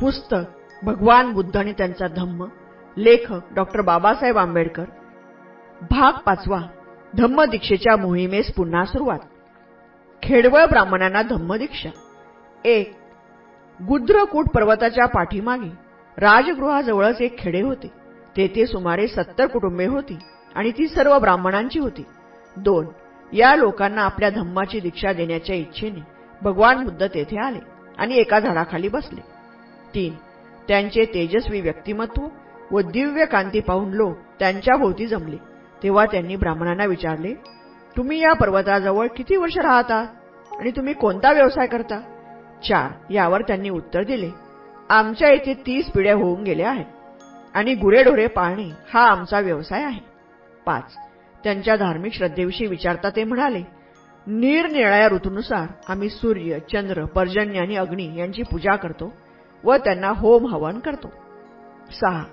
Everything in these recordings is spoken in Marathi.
पुस्तक भगवान बुद्ध आणि त्यांचा धम्म लेखक डॉक्टर बाबासाहेब आंबेडकर. भाग पाचवा धम्म दीक्षेच्या मोहिमेस पुन्हा सुरुवात. खेडवळ ब्राह्मणांना धम्मदीक्षा. एक गुद्रकूट पर्वताच्या पाठीमागे राजगृहाजवळच एक खेडे होते. तेथे सुमारे सत्तर कुटुंबे होती आणि ती सर्व ब्राह्मणांची होती. दोन या लोकांना आपल्या धम्माची दीक्षा देण्याच्या इच्छेने भगवान बुद्ध तेथे आले आणि एका झाडाखाली बसले. तीन. त्यांचे तेजस्वी व्यक्तिमत्व व दिव्य कांती पाहून लोक त्यांच्या भोवती जमले. तेव्हा त्यांनी ब्राह्मणांना विचारले तुम्ही या पर्वताजवळ किती वर्ष राहता आणि तुम्ही कोणता व्यवसाय करता? चार. यावर त्यांनी उत्तर दिले आमच्या येथे तीस पिढ्या होऊन गेल्या आहेत आणि गुरेढोरे पाळणे हा आमचा व्यवसाय आहे. पाच. त्यांच्या धार्मिक श्रद्धेविषयी विचारता ते म्हणाले निरनिराळ्या ऋतूनुसार आम्ही सूर्य चंद्र पर्जन्य आणि अग्नी यांची पूजा करतो. व त्यांना होम हवन करतो. सहा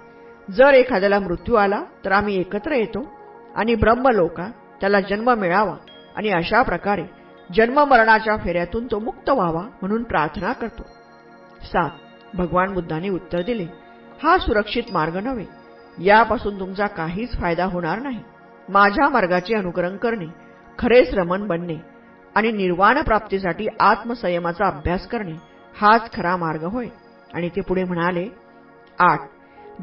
जर एखाद्याला मृत्यू आला तर आम्ही एकत्र येतो आणि ब्रह्मलोका त्याला जन्म मिळावा आणि अशा प्रकारे जन्ममरणाच्या फेऱ्यातून तो मुक्त व्हावा म्हणून प्रार्थना करतो. सात भगवान बुद्धांनी उत्तर दिले हा सुरक्षित मार्ग नव्हे. यापासून तुमचा काहीच फायदा होणार नाही. माझ्या मार्गाचे अनुकरण करणे खरे श्रमण बनणे आणि निर्वाण प्राप्तीसाठी आत्मसंयमाचा अभ्यास करणे हाच खरा मार्ग होय. आणि ते पुढे म्हणाले आठ.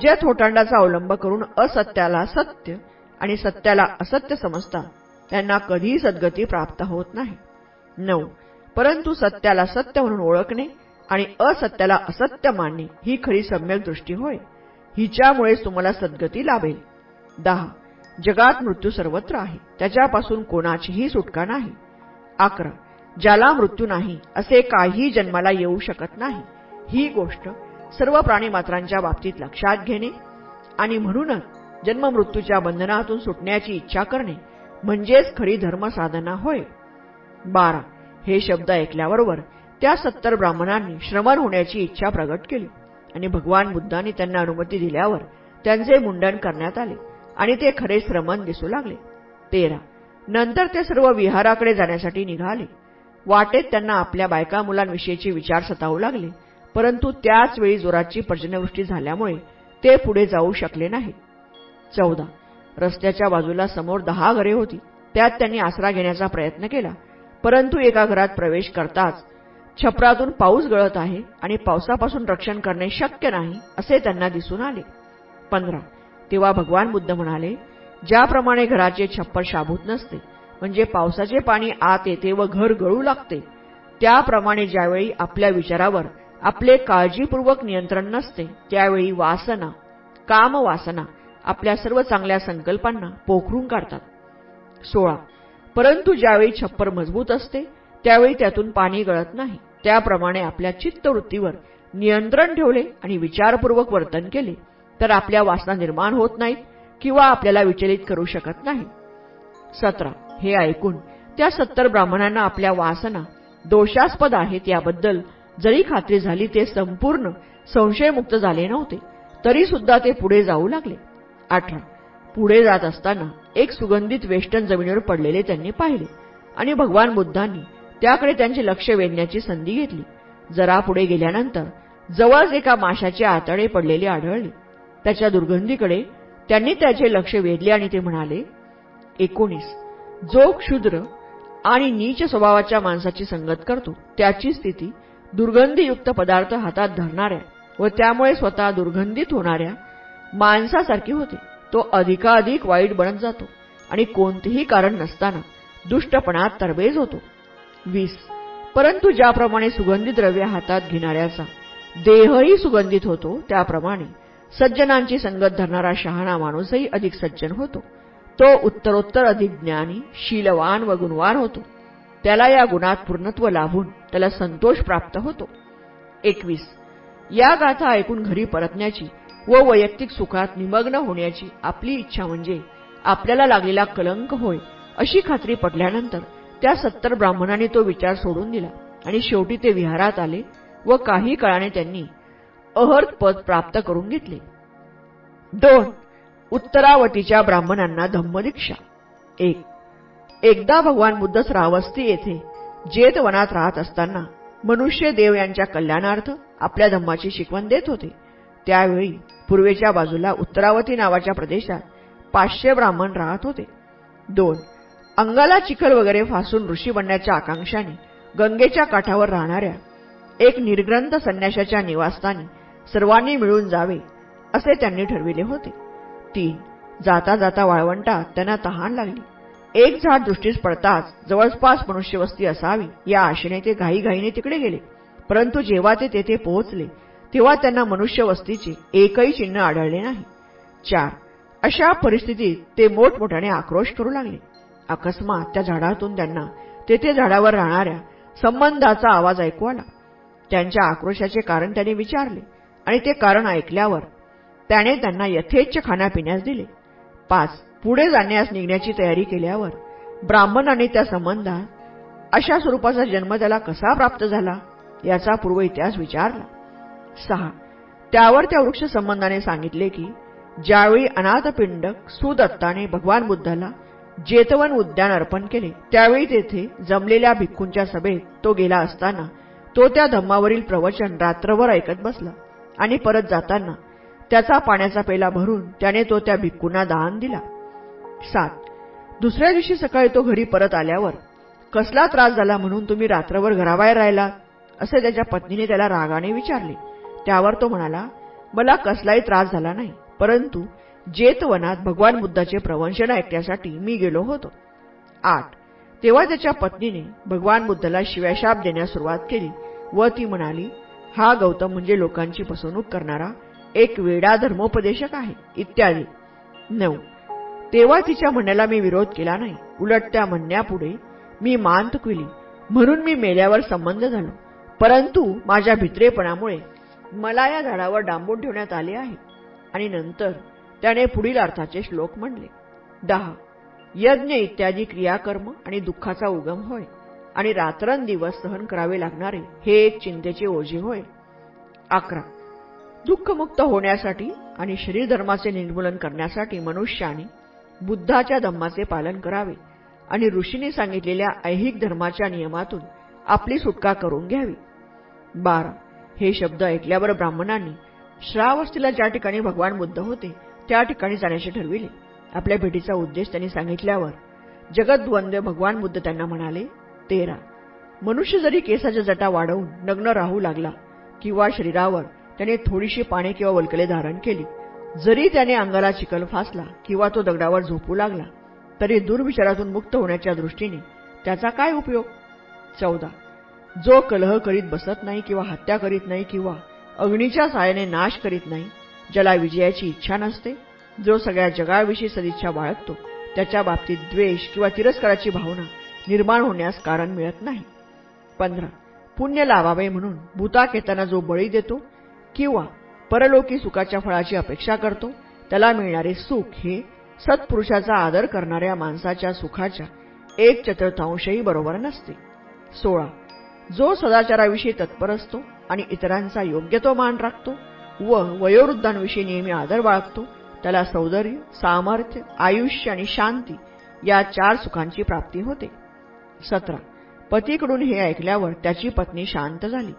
ज्या थोटांडाचा अवलंब करून असत्याला सत्य आणि सत्याला असत्य समजतात त्यांना कधीही सद्गती प्राप्त होत नाही. नऊ. परंतु सत्याला सत्य म्हणून ओळखणे आणि असत्याला असत्य मानणे ही खरी सम्यक दृष्टी होय. हिच्यामुळेच तुम्हाला सद्गती लाभेल. दहा. जगात मृत्यू सर्वत्र आहे. त्याच्यापासून कोणाचीही सुटका नाही. अकरा. ज्याला मृत्यू नाही असे काही जन्माला येऊ शकत नाही. ही गोष्ट सर्व प्राणीमात्रांच्या बाबतीत लक्षात घेणे आणि म्हणूनच जन्ममृत्यूच्या बंधनातून सुटण्याची इच्छा करणे म्हणजेच खरी धर्मसाधना होय. बारा. हे शब्द ऐकल्याबरोबर त्या सत्तर ब्राह्मणांनी श्रमण होण्याची इच्छा प्रगट केली आणि भगवान बुद्धांनी त्यांना अनुमती दिल्यावर त्यांचे मुंडन करण्यात आले आणि ते खरे श्रमण दिसू लागले. तेरा. नंतर ते सर्व विहाराकडे जाण्यासाठी निघाले. वाटेत त्यांना आपल्या बायका मुलांविषयीचे विचार सतावू लागले. परंतु त्याच वेळी जोराची पर्जन्यवृष्टी झाल्यामुळे ते पुढे जाऊ शकले नाही चौदा. रस्त्याच्या बाजूला समोर दहा घरे होती. त्यात त्यांनी आसरा घेण्याचा प्रयत्न केला. परंतु एका घरात प्रवेश करताच छपरातून पाऊस गळत आहे आणि पावसापासून रक्षण करणे शक्य नाही असे त्यांना दिसून आले. पंधरा. तेव्हा भगवान बुद्ध म्हणाले ज्याप्रमाणे घराचे छप्पर शाबूत नसते म्हणजे पावसाचे पाणी आत येते व घर गळू लागते त्याप्रमाणे ज्यावेळी आपल्या विचारावर आपले काळजीपूर्वक नियंत्रण नसते त्यावेळी वासना कामवासना आपल्या सर्व चांगल्या संकल्पांना पोखरून काढतात. सोळा. परंतु ज्यावेळी छप्पर मजबूत असते त्यावेळी त्यातून पाणी गळत नाही. त्याप्रमाणे आपल्या चित्तवृत्तीवर नियंत्रण ठेवले आणि विचारपूर्वक वर्तन केले तर आपल्या वासना निर्माण होत नाहीत किंवा आपल्याला विचलित करू शकत नाही. सतरा. हे ऐकून त्या सत्तर ब्राह्मणांना आपल्या वासना दोषास्पद आहेत याबद्दल जरी खात्री झाली ते संपूर्ण संशयमुक्त झाले नव्हते तरी सुद्धा ते पुढे जाऊ लागले. अठरा. पुढे जात असताना एक सुगंधित वेष्टन जमिनीवर पडलेले त्यांनी पाहिले आणि भगवान बुद्धांनी त्याकडे त्यांचे लक्ष वेधण्याची संधी घेतली. जरा पुढे गेल्यानंतर जवळच एका माशाचे आतडे पडलेले आढळले. त्याच्या दुर्गंधीकडे त्यांनी त्याचे लक्ष वेधले आणि ते म्हणाले एकोणीस. जो क्षुद्र आणि नीच स्वभावाच्या माणसाची संगत करतो. त्याची स्थिती दुर्गंधीयुक्त पदार्थ हातात धरणाऱ्या व त्यामुळे स्वतः दुर्गंधित होणाऱ्या माणसासारखी होते. तो अधिकाधिक वाईट बनत जातो आणि कोणतेही कारण नसताना दुष्टपणात तरबेज होतो. वीस. परंतु ज्याप्रमाणे सुगंधी द्रव्य हातात घेणाऱ्याचा देहही सुगंधित होतो त्याप्रमाणे सज्जनांची संगत धरणारा शहाणा माणूसही अधिक सज्जन होतो. तो उत्तरोत्तर अधिक ज्ञानी शीलवान व गुणवान होतो. त्याला या गुणात पूर्णत्व लाभून त्याला संतोष प्राप्त होतो. एकवीस. या गाथा ऐकून घरी परतण्याची व वैयक्तिक सुखात निमग्न होण्याची आपली इच्छा म्हणजे आपल्याला लागलेला कलंक होय अशी खात्री पडल्यानंतर त्या सत्तर ब्राह्मणांनी तो विचार सोडून दिला आणि शेवटी ते विहारात आले व काही काळाने त्यांनी अहर्त पद प्राप्त करून घेतले. दोन. उत्तरावटीच्या ब्राह्मणांना धम्मदीक्षा. एक. एकदा भगवान बुद्धच रावस्ती येथे जेत वनात राहत असताना मनुष्य देव यांच्या कल्याणार्थ आपल्या धम्माची शिकवण देत होते. त्यावेळी पूर्वेच्या बाजूला उत्तरावती नावाच्या प्रदेशात पाचशे ब्राह्मण राहत होते. दोन अंगाला चिखल वगैरे फासून ऋषी बनण्याच्या आकांक्षाने गंगेच्या काठावर राहणाऱ्या एक निर्ग्रंथ संन्याशाच्या निवासस्थानी सर्वांनी मिळून जावे असे त्यांनी ठरविले होते. तीन जाता जाता वाळवंटात त्यांना तहान लागली. एक झाड दृष्टीस पडताच जवळपास मनुष्यवस्ती असावी या आशेने ते घाईघाईने तिकडे गेले. परंतु जेव्हा ते तेथे पोहोचले तेव्हा त्यांना मनुष्यवस्तीचे एकही चिन्ह आढळले नाही. चार अशा परिस्थितीत ते मोठमोठ्याने आक्रोश करू लागले. अकस्मात त्या झाडातून त्यांना तेथे झाडावर राहणाऱ्या संबंधाचा आवाज ऐकू आला. त्यांच्या आक्रोशाचे कारण त्यांनी विचारले आणि ते कारण ऐकल्यावर त्याने त्यांना यथेच्छ खाण्यापिण्यास दिले. पाच पुढे जाण्यास निघण्याची तयारी केल्यावर ब्राह्मणाने त्या संबंधात अशा स्वरूपाचा जन्म त्याला कसा प्राप्त झाला याचा पूर्व इतिहास विचारला. सहा. त्यावर त्या वृक्ष संबंधाने सांगितले की ज्यावेळी अनाथपिंडक सुदत्ताने भगवान बुद्धाला जेतवन उद्यान अर्पण केले त्यावेळी तेथे जमलेल्या भिक्खूंच्या सभेत तो गेला असताना तो त्या धम्मावरील प्रवचन रात्रभर ऐकत बसला आणि परत जाताना त्याचा पाण्याचा पेला भरून त्याने तो त्या भिक्खूंना दान दिला. सात. दुसऱ्या दिवशी सकाळी तो घरी परत आल्यावर कसला त्रास झाला म्हणून तुम्ही रात्रभर घराबाहेर राहिला असे त्याच्या पत्नीने त्याला रागाने विचारले. त्यावर तो म्हणाला मला कसलाही त्रास झाला नाही परंतु जेतवनात भगवान बुद्धाचे प्रवंचन ऐकण्यासाठी मी गेलो होतो. आठ. तेव्हा त्याच्या पत्नीने भगवान बुद्धाला शिव्याशाप देण्यास सुरुवात केली व ती म्हणाली हा गौतम म्हणजे लोकांची फसवणूक करणारा एक वेडा धर्मोपदेशक आहे इत्यादी. नऊ. तेव्हा तिच्या म्हणण्याला मी विरोध केला नाही. उलट त्या म्हणण्यापुढे मी मान तुकविली म्हणून मी मेल्यावर संबंध झालो परंतु माझ्या भित्रेपणामुळे मला या झाडावर डांबून ठेवण्यात आले आहे. आणि नंतर त्याने पुढील अर्थाचे श्लोक म्हणले. दहा. यज्ञ इत्यादी क्रियाकर्म आणि दुःखाचा उगम होय. आणि रात्रंदिवस सहन करावे लागणारे हे एक चिंतेचे ओझे होय. अकरा. दुःखमुक्त होण्यासाठी आणि शरीर धर्माचे निर्मूलन करण्यासाठी मनुष्याने बुद्धाच्या धम्माचे पालन करावे आणि ऋषीने सांगितलेल्या ऐहिक धर्माच्या नियमातून आपली सुटका करून घ्यावी. बारा. हे शब्द ऐकल्यावर ब्राह्मणांनी श्रावस्तीला ज्या ठिकाणी भगवान बुद्ध होते त्या ठिकाणी जाण्याचे ठरविले. आपल्या भेटीचा उद्देश त्यांनी सांगितल्यावर जगद्वंद्य भगवान बुद्ध त्यांना म्हणाले तेरा. मनुष्य जरी केसाच्या जटा वाढवून नग्न राहू लागला किंवा शरीरावर त्याने थोडीशी पाणी किंवा वलकले धारण केली जरी त्याने अंगाला चिकल फासला किंवा तो दगडावर झोपू लागला तरी दुर्विचारातून मुक्त होण्याच्या दृष्टीने त्याचा काय उपयोग? चौदा. जो कलह करीत बसत नाही किंवा हत्या करीत नाही किंवा अग्नीच्या सायाने नाश करीत नाही ज्याला विजयाची इच्छा नसते जो सगळ्या जगाविषयी सदिच्छा बाळगतो त्याच्या बाबतीत द्वेष किंवा तिरस्काराची भावना निर्माण होण्यास कारण मिळत नाही. पंधरा. पुण्य लावावे म्हणून भूताक येताना जो बळी देतो किंवा परलोकी सुखाच्या फळाची अपेक्षा करतो. त्याला मिळणारे सुख हे सत्पुरुषाचा आदर करणाऱ्या माणसाच्या सुखाच्या एक चतुर्थांशही बरोबर नसते. सोळा. जो सदाचाराविषयी तत्पर असतो आणि इतरांचा योग्य तो मान राखतो व वयोवृद्धांविषयी नेहमी आदर बाळगतो त्याला सौंदर्य सामर्थ्य आयुष्य आणि शांती या चार सुखांची प्राप्ती होते. सतरा. पतीकडून हे ऐकल्यावर त्याची पत्नी शांत झाली.